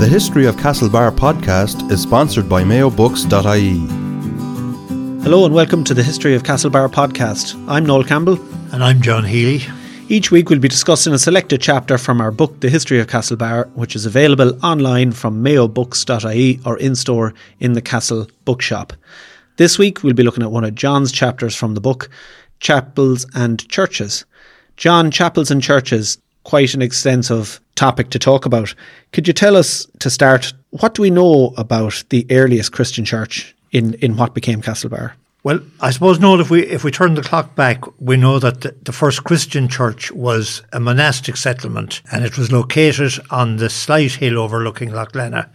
The History of Castlebar podcast is sponsored by mayobooks.ie. Hello and welcome to the History of Castlebar podcast. I'm Noel Campbell. And I'm John Healy. Each week we'll be discussing a selected chapter from our book, The History of Castlebar, which is available online from mayobooks.ie or in store in the Castle Bookshop. This week we'll be looking at one of John's chapters from the book, Chapels and Churches. John, chapels and churches, quite an extensive topic to talk about. Could you tell us to start, what do we know about the earliest Christian church in, in what became Castlebar? Well, I suppose, Noel, if we if we turn the clock back, we know that the, the, first Christian church was a monastic settlement, and it was located on the slight hill overlooking Lough Lannagh.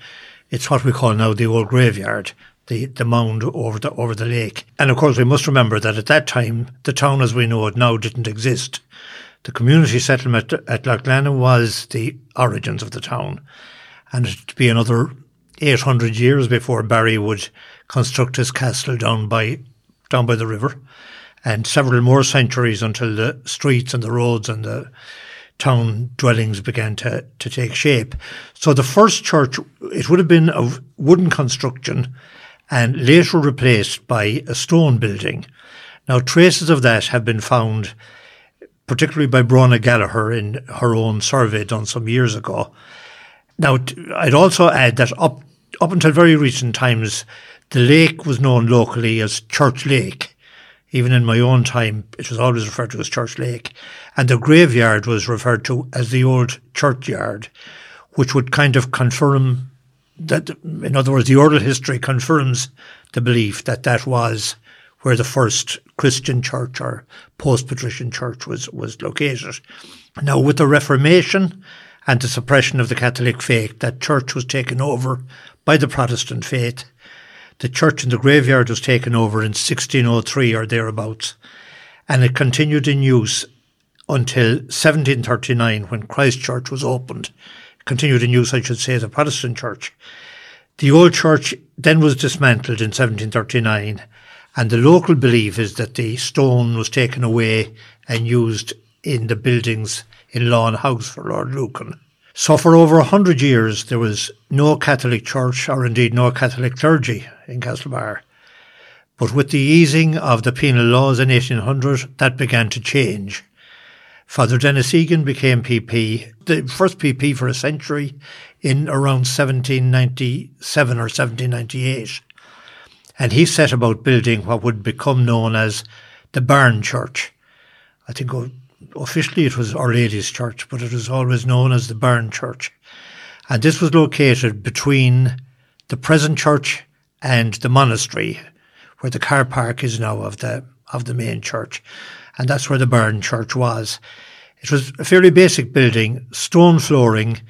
It's what we call now the old graveyard, the, the mound over the over the lake. And of course, we must remember that at that time, the town as we know it now didn't exist. The community settlement at Lough Lannagh was the origins of the town, and it'd be another 800 years before Barry would construct his castle down by down by the river, and several more centuries until the streets and the roads and the town dwellings began to, to take shape. So the first church, it would have been of wooden construction and later replaced by a stone building. Now, traces of that have been found, particularly by Brona Gallagher in her own survey done some years ago. Now, I'd also add that up, up until very recent times, the lake was known locally as Church Lake. Even in my own time, it was always referred to as Church Lake. And the graveyard was referred to as the old churchyard, which would kind of confirm that, in other words, the oral history confirms the belief that that was where the first Christian church or post-patrician church was, was located. Now, with the Reformation and the suppression of the Catholic faith, that church was taken over by the Protestant faith the church in the graveyard was taken over in 1603 or thereabouts, and it continued in use until 1739 when Christ Church was opened. It continued in use, I should say, a Protestant church. The old church then was dismantled in 1739, and the local belief is that the stone was taken away and used in the buildings in Lawn House for Lord Lucan. So for over a hundred years, there was no Catholic church or indeed no Catholic clergy in Castlebar. But with the easing of the penal laws in 1800, that began to change. Father Denis Egan became PP, the first PP for a century in around 1797 or 1798. And he set about building what would become known as the Barn Church. I think officially it was Our Lady's Church, but it was always known as the Barn Church. And this was located between the present church and the monastery, where the car park is now of the of the main church. And that's where the Barn Church was. It was a fairly basic building, stone flooring,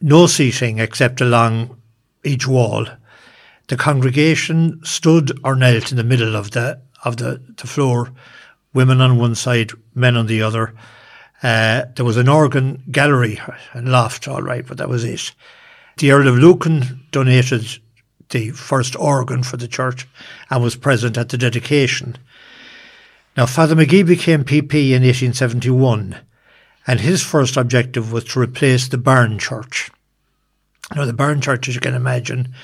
no seating except along each wall. The congregation stood or knelt in the middle of the of the, the floor women on one side, men on the other. Uh, there was an organ gallery and loft, all right, but that was it. The Earl of Lucan donated the first organ for the church and was present at the dedication. Now, Father McGee became PP in 1871, and his first objective was to replace the barn church. Now, the barn church, as you can imagine,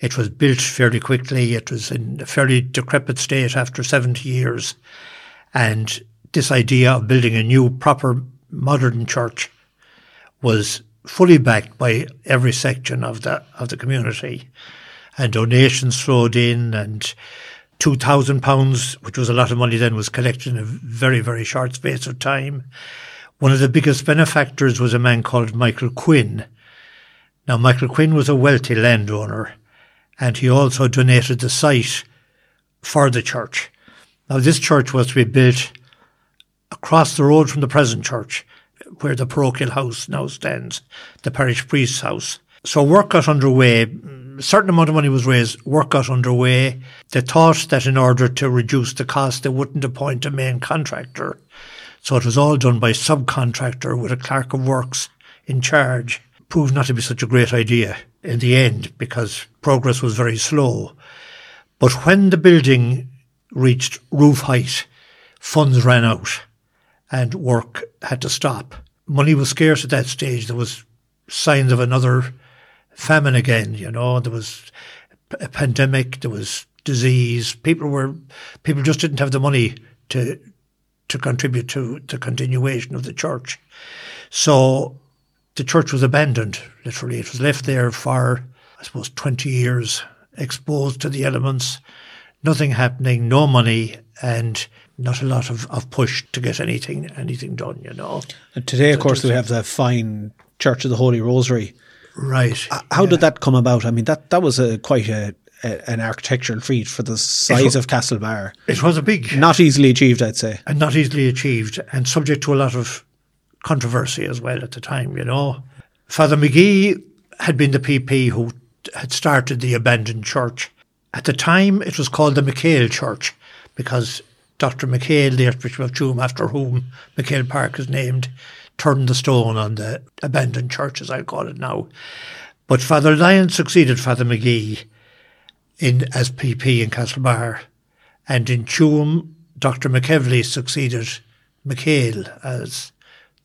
it was built fairly quickly. It was in a fairly decrepit state after 70 years. And this idea of building a new, proper, modern church was fully backed by every section of the of the community, and donations flowed in, and two thousand pounds, which was a lot of money then, was collected in a very very short space of time. One of the biggest benefactors was a man called Michael Quinn. Now, Michael Quinn was a wealthy landowner, and he also donated the site for the church. Now, this church was to be built across the road from the present church, where the parochial house now stands, the parish priest's house. So work got underway. A certain amount of money was raised. Work got underway. They thought that in order to reduce the cost, they wouldn't appoint a main contractor. So it was all done by subcontractor with a clerk of works in charge. Proved not to be such a great idea in the end because progress was very slow. But when the building reached roof height, funds ran out and work had to stop. Money was scarce at that stage. There was signs of another famine again. You know, there was a pandemic, there was disease. People were people just didn't have the money to to contribute to the continuation of the church. So the church was abandoned. Literally, it was left there for I suppose twenty years, exposed to the elements. Nothing happening, no money, and not a lot of, of push to get anything anything done. You know. And today, of So course, we have the fine Church of the Holy Rosary. Right. Uh, how did that come about? I mean, that that was a quite a, a an architectural feat for the size wa- of Castlebar. It was a big Not easily achieved, I'd say. and not easily achieved and subject to a lot of controversy as well at the time, you know. Father McGee had been the PP who had started the abandoned church. At the time, it was called the McHale Church because Dr. McHale, the Archbishop of Tuam, after whom McHale Park is named, turned the stone on the abandoned church, as I call it now. But Father Lyon succeeded Father McGee in as PP in Castlebar, and in Tuam, Dr. MacEvilly succeeded McHale as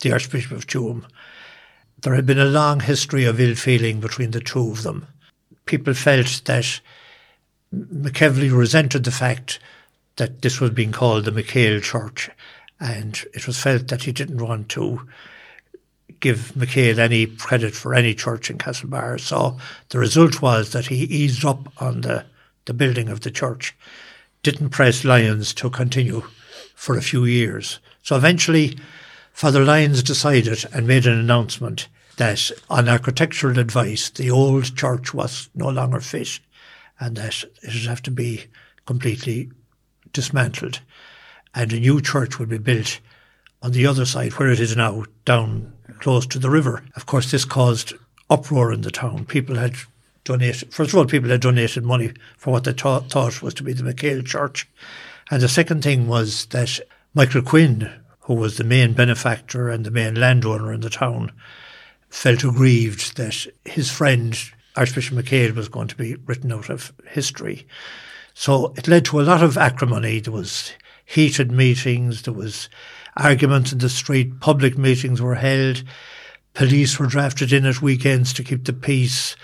the Archbishop of Tuam. There had been a long history of ill feeling between the two of them. People felt that MacEvilly resented the fact that this was being called the McHale Church, and it was felt that he didn't want to give McHale any credit for any church in Castlebar. So the result was that he eased up on the, the building of the church, didn't press Lyons to continue for a few years. So eventually, Father Lyons decided and made an announcement that on architectural advice, the old church was no longer fit and that it would have to be completely dismantled and a new church would be built on the other side where it is now, down close to the river. Of course, this caused uproar in the town. People had donated, first of all, people had donated money for what they thought, was to be the McHale Church. And the second thing was that Michael Quinn, who was the main benefactor and the main landowner in the town, felt aggrieved that his friend, Archbishop McHale, was going to be written out of history. So it led to a lot of acrimony. There was heated meetings, there was arguments in the street, public meetings were held, police were drafted in at weekends to keep the peace.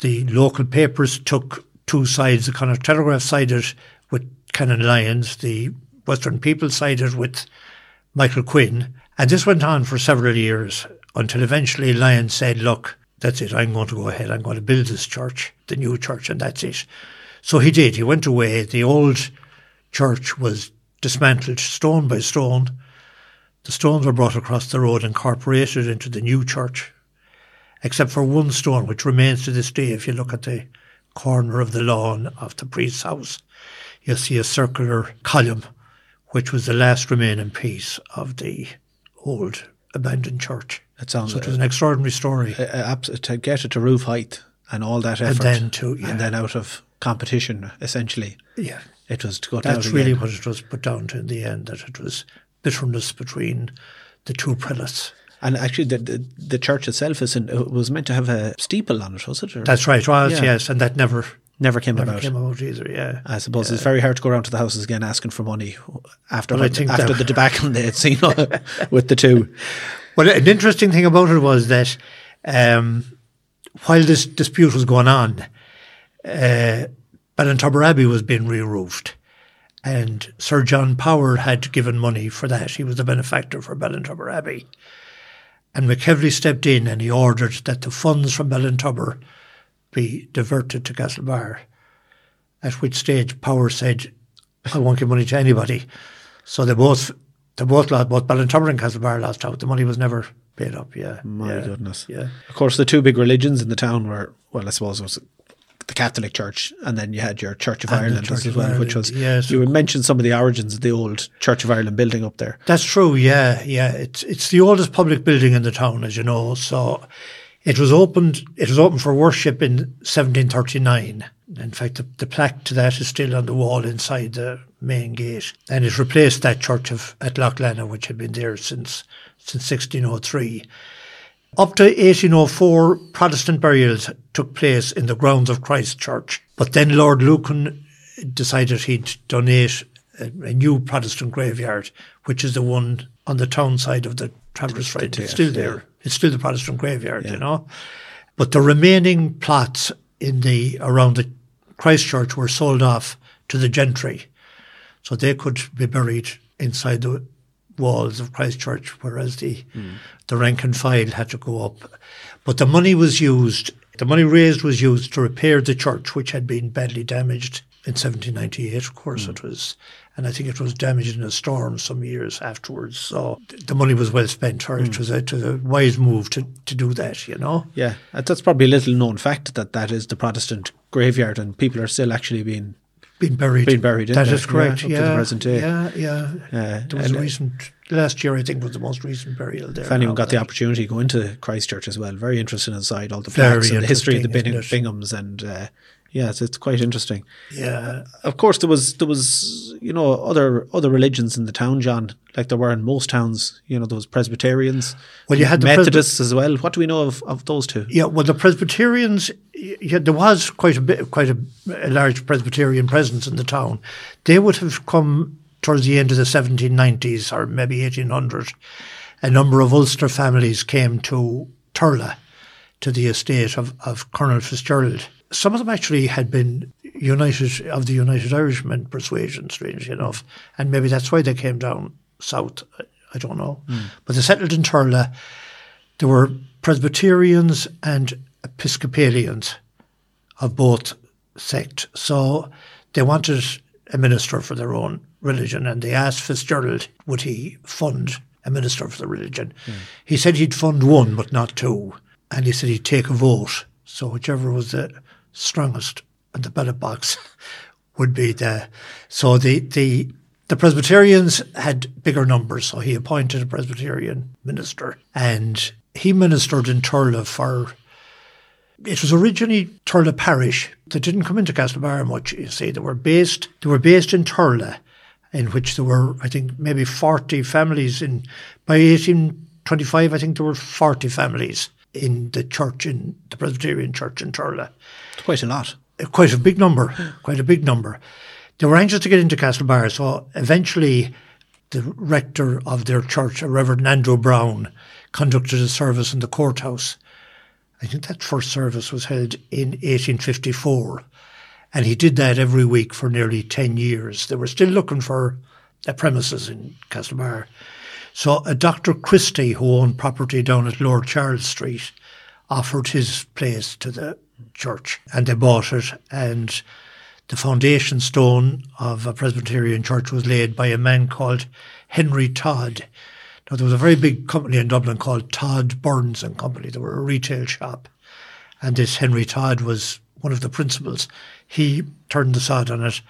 The local papers took two sides. The Connaught Telegraph sided with Canon Lyons, the Western People sided with Michael Quinn. And this went on for several years until eventually Lyon said, Look, that's it, I'm going to go ahead, I'm going to build this church, the new church, and that's it. So he did. He went away. The old church was dismantled stone by stone. The stones were brought across the road, incorporated into the new church, except for one stone, which remains to this day. If you look at the corner of the lawn of the priest's house, you'll see a circular column, which was the last remaining piece of the old abandoned church. It sounds So it was an extraordinary story. uh, abs- to get it to roof height and all that effort, and then to- yeah. and then out of competition, essentially, Yeah. it was to go down. That's really what it was put down to in the end, that it was bitterness between the two prelates. And actually, the, the the church itself is in, it was meant to have a steeple on it, was it? Or That's right, was, Yeah. yes, and that never, never came never about. came out either, yeah. I suppose it's very hard to go around to the houses again asking for money after Well, think after the debacle they had seen with the two. Well, an interesting thing about it was that um, while this dispute was going on, uh, Abbey was being re-roofed. And Sir John Power had given money for that. He was the benefactor for Ballintubber Abbey. And MacEvilly stepped in and he ordered that the funds from Ballintubber be diverted to Castlebar. At which stage Power said, I won't give money to anybody. So they both they both lost both Ballintubber and Castlebar lost out. The money was never paid up, yeah. My yeah, goodness. Yeah. Of course, the two big religions in the town were, well, I suppose it was the Catholic Church, and then you had your Church of And Ireland Church as well, which Ireland, was yes, you mentioned some of the origins of the old Church of Ireland building up there. That's true, yeah, yeah. It's it's the oldest public building in the town, as you know. So it was opened it was opened for worship in seventeen thirty nine. In fact the, the plaque to that is still on the wall inside the main gate. And it replaced that church of at Lough Lannagh, which had been there since since sixteen oh three. Up to 1804, Protestant burials took place in the grounds of Christ Church. But then Lord Lucan decided he'd donate a, a new Protestant graveyard, which is the one on the town side of the Traveller's Friend. It's still there. It's still the Protestant graveyard, you know. But the remaining plots in the around the Christchurch were sold off to the gentry, so they could be buried inside the walls of Christchurch, whereas the mm. the rank and file had to go up. But the money was used. The money raised was used to repair the church, which had been badly damaged in 1798. Of course, mm. it was and I think it was damaged in a storm some years afterwards. So the money was well spent, or mm. it, was a, it was a wise move to, to do that, you know? Yeah, that's probably a little known fact that that is the Protestant graveyard and people are still actually being being buried. Being buried. That is correct. Yeah, yeah, to the present day. Yeah, yeah. Uh, there was a uh, recent last year. I think was the most recent burial there. If anyone got the opportunity, to go into Christchurch as well. Very interesting inside all the plaques and the history of the Binghams and uh, yeah, it's, it's quite interesting. Yeah. Of course, there was there was you know other other religions in the town, John, like there were in most towns. You know, those Presbyterians. Well, you had the Methodists Presby- as well. What do we know of, of those two? Yeah, well, the Presbyterians. Yeah, there was quite a bit, quite a, a large Presbyterian presence in the town. They would have come towards the end of the 1790s or maybe 1800. A number of Ulster families came to Turlough, to the estate of, of Colonel Fitzgerald some of them actually had been United of the United Irishmen persuasion, strangely enough, and maybe that's why they came down south. I don't know, mm. but they settled in Turlough. There were Presbyterians and Episcopalians of both sect, so they wanted a minister for their own religion, and they asked Fitzgerald would he fund a minister for the religion. Mm. He said he'd fund one, but not two, and he said he'd take a vote. So whichever was the strongest in the ballot box would be the so the the the Presbyterians had bigger numbers, so he appointed a Presbyterian minister, and he ministered in Turlough for. It was originally Turlough Parish. They didn't come into Castlebar much. You see, they were based. They were based in Turlough, in which there were, I think, maybe forty families. In by eighteen twenty-five, I think there were forty families in the church in the Presbyterian church in Turlough. Quite a lot. Uh, quite a big number. Quite a big number. They were anxious to get into Castlebar, so eventually the rector of their church, Reverend Andrew Brown, conducted a service in the courthouse. I think that first service was held in 1854. And he did that every week for nearly 10 years. They were still looking for the premises in Castlebar. So uh, a Dr. Christie, who owned property down at Lord Charles Street, offered his place to the church and they bought it and the foundation stone of a Presbyterian church was laid by a man called Henry Todd. Now there was a very big company in Dublin called Todd Burns and Company. They were a retail shop. And this Henry Todd was one of the principals. He turned the sod on it.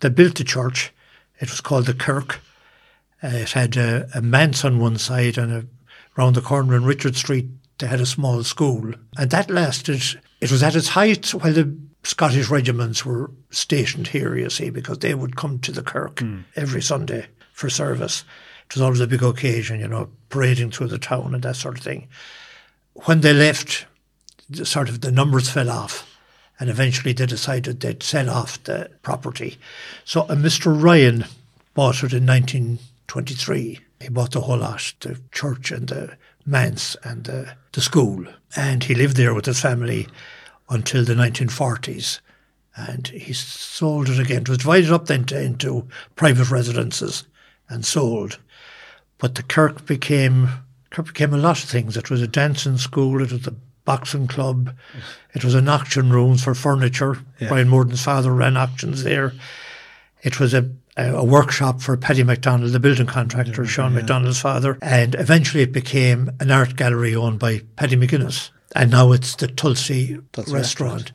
They built the church. It was called the Kirk. Uh, it had a, a manse on one side and a, around the corner in Richard Street they had a small school. And that lasted it was at its height while the Scottish regiments were stationed here, you see, because they would come to the Kirk mm. every Sunday for service. It was always a big occasion, you know, parading through the town and that sort of thing. When they left, the, sort of the numbers fell off, and eventually they decided they'd sell off the property. So a Mr. Ryan bought it in 1923. He bought the whole lot, the church and the manse and the, the school. And he lived there with his family until the 1940s. And he sold it again. It was divided up then to, into private residences and sold. But the Kirk became Kirk became a lot of things. It was a dancing school. It was a boxing club. It was an auction rooms for furniture. Yeah. Brian Morden's father ran auctions there. It was a, a workshop for Paddy McDonald, the building contractor, Sean yeah. McDonald's father. And eventually it became an art gallery owned by Paddy McGuinness and now it's the Tulsi That's restaurant. Right.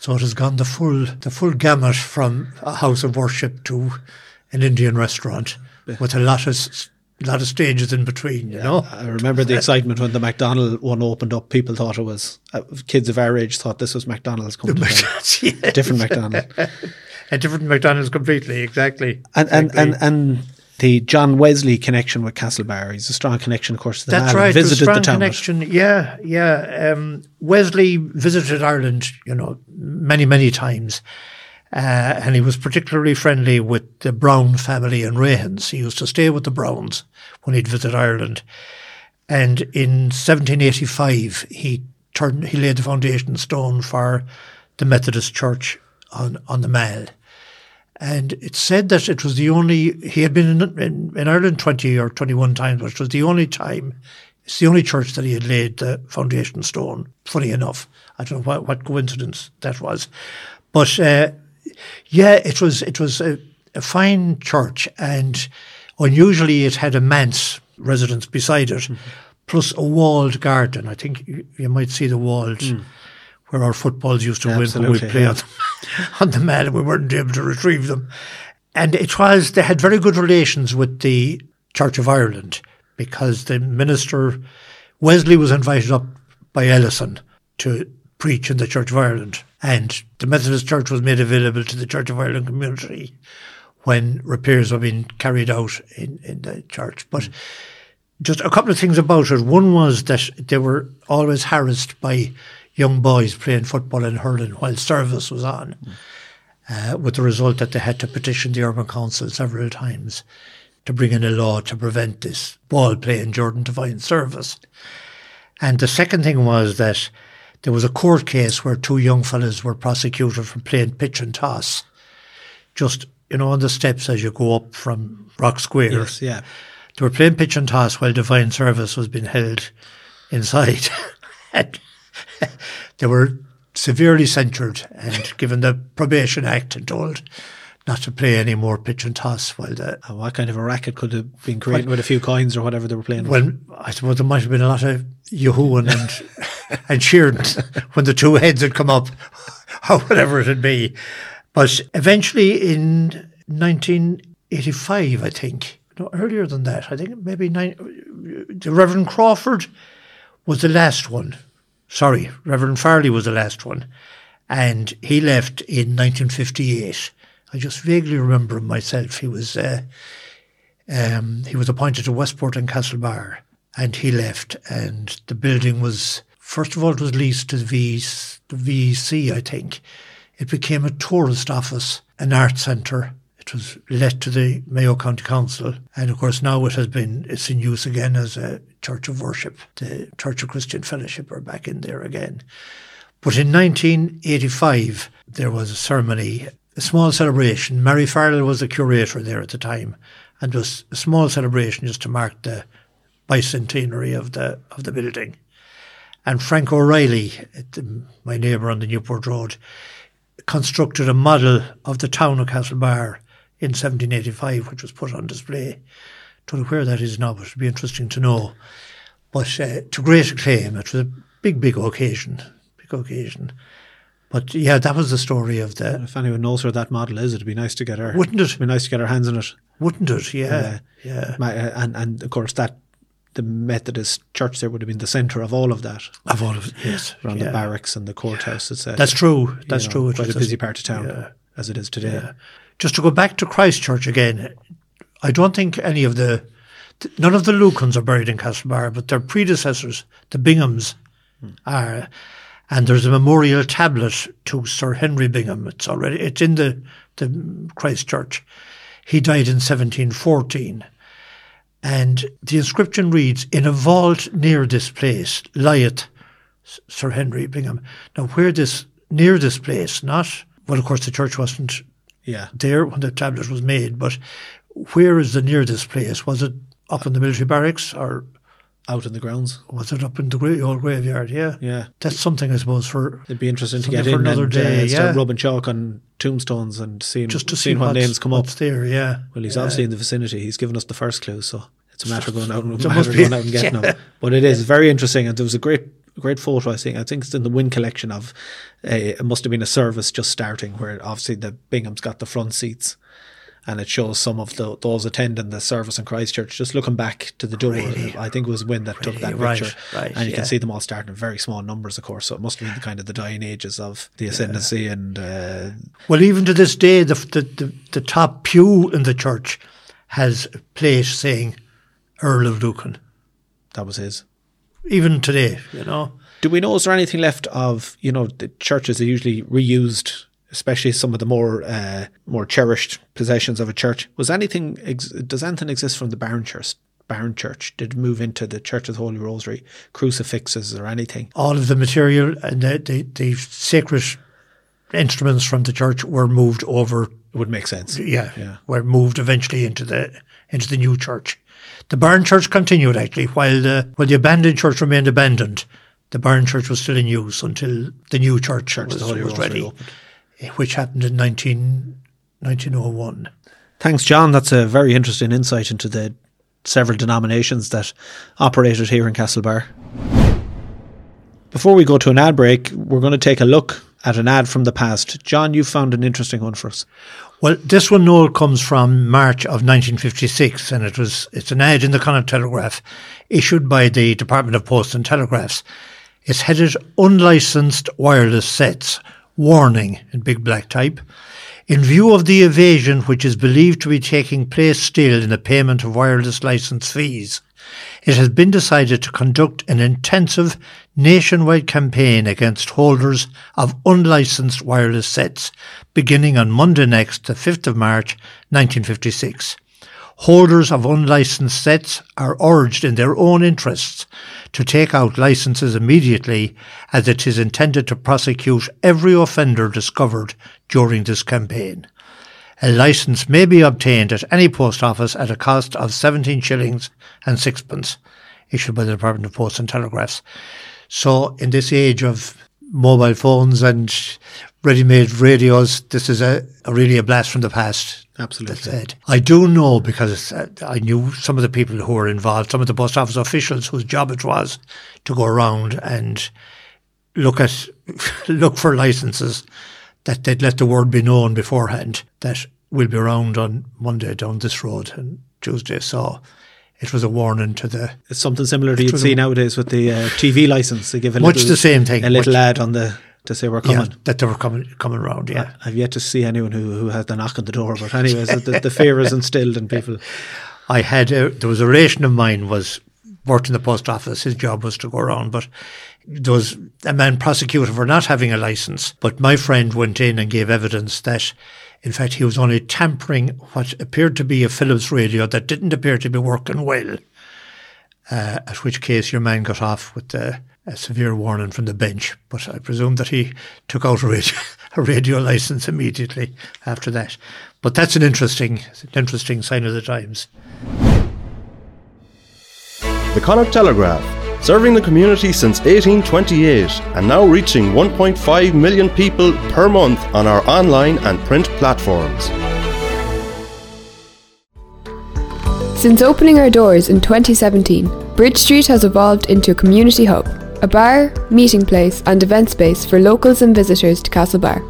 So it has gone the full the full gamut from a house of worship to an Indian restaurant yeah. with a lot of a lot of stages in between, you yeah, know. I remember the excitement when the McDonald one opened up. People thought it was uh, kids of our age thought this was McDonald's coming McDonald's, yes. different McDonald's, a different McDonald's completely, exactly. And exactly. and and and the John Wesley connection with Castlebar. He's a strong connection, of course, to the That's right. Visited strong the town. connection. Yeah, yeah. Um, Wesley visited Ireland, you know, many, many times. Uh, and he was particularly friendly with the Brown family in Rahins. He used to stay with the Browns when he'd visit Ireland. And in 1785, he turned, he laid the foundation stone for the Methodist Church on, on the Mall. And it said that it was the only, he had been in, in, in Ireland 20 or 21 times, which was the only time, it's the only church that he had laid the foundation stone, funny enough. I don't know what, what coincidence that was. But uh, yeah, it was, it was a, a fine church and unusually it had a manse residence beside it, mm-hmm. plus a walled garden. I think you, you might see the walled mm. Where our footballs used to win when we played yeah. on, the, on the mat and we weren't able to retrieve them. And it was, they had very good relations with the Church of Ireland because the minister, Wesley was invited up by Ellison to preach in the Church of Ireland. And the Methodist Church was made available to the Church of Ireland community when repairs were being carried out in, in the church. But just a couple of things about it. One was that they were always harassed by young boys playing football and hurling while service was on, uh, with the result that they had to petition the Urban Council several times to bring in a law to prevent this ball playing during divine service. And the second thing was that there was a court case where two young fellows were prosecuted for playing pitch and toss just you know, on the steps as you go up from Rock Square. Yes, yeah. They were playing pitch and toss while divine service was being held inside. and they were severely censured and given the Probation Act and told not to play any more pitch and toss while the. And what kind of a racket could have been created with a few coins or whatever they were playing? Well, with? I suppose there might have been a lot of yahooing and and cheering when the two heads had come up, or whatever it would be. But eventually in 1985, I think, no, earlier than that, I think maybe nine, uh, the Reverend Crawford was the last one. Sorry, Reverend Farley was the last one. And he left in 1958. I just vaguely remember him myself. He was uh, um, he was appointed to Westport and Castlebar, and he left. And the building was first of all it was leased to the, v, the VEC, I think, it became a tourist office, an art centre. It was let to the Mayo County Council, and of course now it has been it's in use again as a church of worship. The Church of Christian Fellowship are back in there again. But in 1985, there was a ceremony, a small celebration. Mary Farrell was the curator there at the time, and it was a small celebration just to mark the bicentenary of the of the building. And Frank O'Reilly, my neighbour on the Newport Road, constructed a model of the town of Castlebar in 1785, which was put on display. Don't know where that is now, but it would be interesting to know. But uh, to great acclaim, it was a big, big occasion, big occasion. But yeah, that was the story of the. If anyone knows where that model is, it'd be nice to get our. Wouldn't it? It'd be nice to get our hands on it. Wouldn't it? Yeah, uh, yeah. My, uh, and and of course that the Methodist church there would have been the centre of all of that. Of all of it, yes, around yeah. the barracks and the courthouse. etc. that's true. That's know, true. Quite a busy part of town yeah. as it is today. Yeah. Just to go back to Christchurch again, I don't think any of the none of the Lucans are buried in Castlebar, but their predecessors, the Binghams, are. And there's a memorial tablet to Sir Henry Bingham. It's already it's in the the Christchurch. He died in 1714 and the inscription reads, In a vault near this place lieth Sir Henry Bingham. Now, where this, near this place, not, well, of course, the church wasn't yeah. there when the tablet was made, but where is the nearest place? Was it up in the military barracks or out in the grounds. Was it up in the great old graveyard? Yeah, yeah. That's something I suppose for. It'd be interesting to get in another and, day. Uh, start yeah. rubbing chalk on tombstones and seeing just to see what names come up. there? Yeah. Well, he's yeah. obviously in the vicinity. He's given us the first clue, so it's a matter of going out and, matter going out and getting yeah. them. But it is very interesting, and there was a great great photo. I think I think it's in the Wynn collection of. A, it must have been a service just starting where obviously the Bingham's got the front seats and it shows some of the, those attending the service in Christchurch just looking back to the door. Really? I think it was Wynn that really? took that picture, right, right, and you yeah. can see them all starting in very small numbers, of course. So it must have been kind of the dying ages of the ascendancy yeah. and. Uh, well, even to this day, the, the, the the top pew in the church has a plate saying Earl of Lucan. That was his. Even today, you know. Do we know is there anything left of you know the churches are usually reused especially some of the more uh, more cherished possessions of a church. Was anything ex- does anything exist from the Barron Church Barn Church? Did move into the Church of the Holy Rosary, crucifixes or anything? All of the material and the, the, the sacred instruments from the church were moved over. It would make sense. Yeah, Yeah. were moved eventually into the into the new church. The Barn Church continued actually, while the while the abandoned church remained abandoned. The Barn Church was still in use until the new church, church of was, the Holy was Rosary ready, opened. Which happened in 19, 1901. Thanks, John. That's a very interesting insight into the several denominations that operated here in Castlebar. Before we go to an ad break, we're going to take a look at an ad from the past. John, you found an interesting one for us. Well, this one, Noel, comes from March of 1956, and it was it's an ad in the Connaught Telegraph, issued by the Department of Posts and Telegraphs. It's headed "Unlicensed Wireless Sets." Warning in big black type. In view of the evasion which is believed to be taking place still in the payment of wireless license fees, it has been decided to conduct an intensive nationwide campaign against holders of unlicensed wireless sets beginning on Monday next, the 5th of March 1956. Holders of unlicensed sets are urged in their own interests to take out licenses immediately as it is intended to prosecute every offender discovered during this campaign. A license may be obtained at any post office at a cost of 17 shillings and sixpence, issued by the Department of Posts and Telegraphs. So, in this age of mobile phones and ready-made radios, this is a, a really a blast from the past. Absolutely. That's it. I do know because uh, I knew some of the people who were involved, some of the post office officials whose job it was to go around and look at look for licenses that they'd let the word be known beforehand that we'll be around on Monday down this road and Tuesday. So it was a warning to the It's something similar to you'd see nowadays with the uh, TV license. They give a Much little, the same thing, A little much- ad on the to say we're coming. yeah, that they were coming coming around. Yeah. I've yet to see anyone who, who has the knock on the door, but anyways, the, the fear is instilled in people. I had a, there was a relation of mine was worked in the post office. His job was to go around, but there was a man prosecuted for not having a license. But my friend went in and gave evidence that, in fact, he was only tampering what appeared to be a Philips radio that didn't appear to be working well. Uh, at which case, your man got off with uh, a severe warning from the bench. But I presume that he took out a radio, a radio license immediately after that. But that's an interesting, an interesting sign of the times. The Connaught Telegraph, serving the community since 1828 and now reaching 1.5 million people per month on our online and print platforms. Since opening our doors in 2017, Bridge Street has evolved into a community hub, a bar, meeting place, and event space for locals and visitors to Castlebar.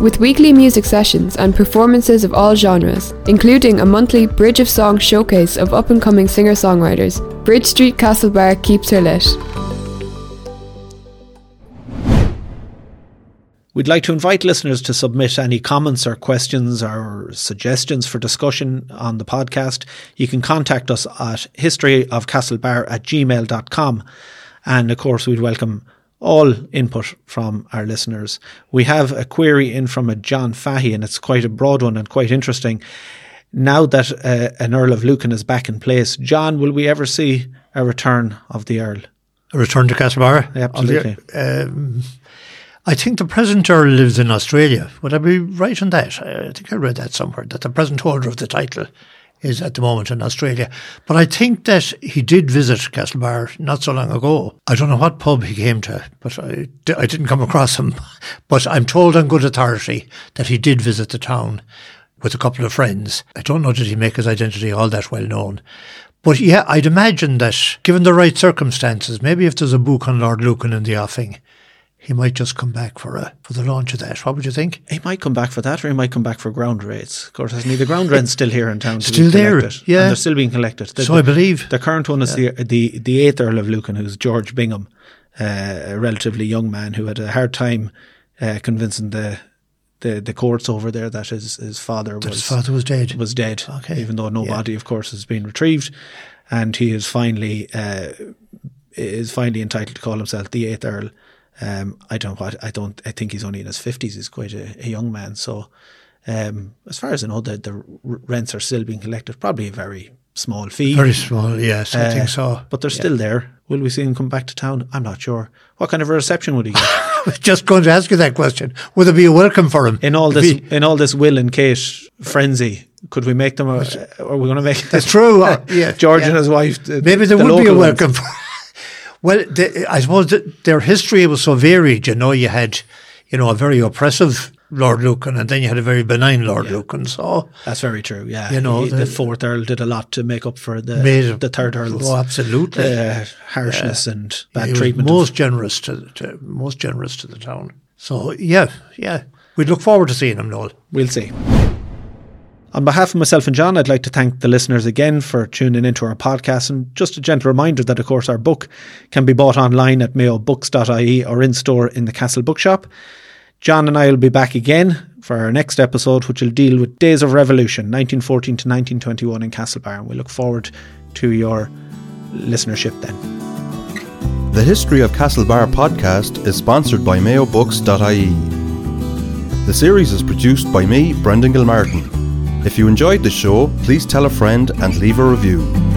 With weekly music sessions and performances of all genres, including a monthly Bridge of Song showcase of up and coming singer songwriters, Bridge Street Castlebar keeps her lit. We'd like to invite listeners to submit any comments or questions or suggestions for discussion on the podcast. You can contact us at historyofcastlebar at gmail.com. And of course, we'd welcome all input from our listeners. We have a query in from a John Fahy, and it's quite a broad one and quite interesting. Now that uh, an Earl of Lucan is back in place, John, will we ever see a return of the Earl? A return to Castlebar? Absolutely. Um, I think the present Earl lives in Australia. Would I be right on that? I think I read that somewhere, that the present holder of the title is at the moment in Australia. But I think that he did visit Castlebar not so long ago. I don't know what pub he came to, but I, I didn't come across him. But I'm told on good authority that he did visit the town with a couple of friends. I don't know did he make his identity all that well known. But yeah, I'd imagine that given the right circumstances, maybe if there's a book on Lord Lucan in the offing, he might just come back for a for the launch of that. What would you think? He might come back for that, or he might come back for ground raids. Of course, he? The ground rent's still here in town. To Still be there, yeah. and they're still being collected. The, So I believe. the current one is the the the eighth Earl of Lucan, who's George Bingham, uh, a relatively young man who had a hard time uh, convincing the, the the courts over there that his his father That was his father was dead. was dead. Okay. even though no Yeah. body, of course, has been retrieved, and he is finally uh, is finally entitled to call himself the eighth Earl. Um, I don't what I don't. I think he's only in his fifties. He's quite a, a young man. So, um, as far as I know, the the rents are still being collected. Probably a very small fee. Very small, yes, I Uh, think so. But they're still there. Will we see him come back to town? I'm not sure. What kind of a reception would he get? Just going to ask you that question. Would there be a welcome for him? in all this, he- in all this Will and Kate frenzy, could we make them? A, are we going to make? It? That's true. uh, yeah, George yeah. and his wife. Maybe there the would be a ones. welcome. For, well, I suppose their history was so varied. You know, you had, you know, a very oppressive Lord Lucan, and then you had a very benign Lord Lucan. So That's very true. Yeah, You know, He- the, the- fourth Earl did a lot to make up for the Made- the third Earl's oh, absolutely. uh, harshness and bad treatment. of- most generous to, to most generous to the town. So yeah, yeah, we'd look forward to seeing him, Noel. We'll see. On behalf of myself and John, I'd like to thank the listeners again for tuning into our podcast. And just a gentle reminder that, of course, our book can be bought online at mayobooks.ie or in store in the Castle Bookshop. John and I will be back again for our next episode, which will deal with Days of Revolution, 1914 to 1921 in Castlebar. And we look forward to your listenership then. The History of Castlebar podcast is sponsored by mayobooks.ie. The series is produced by me, Brendan Gilmartin. If you enjoyed the show, please tell a friend and leave a review.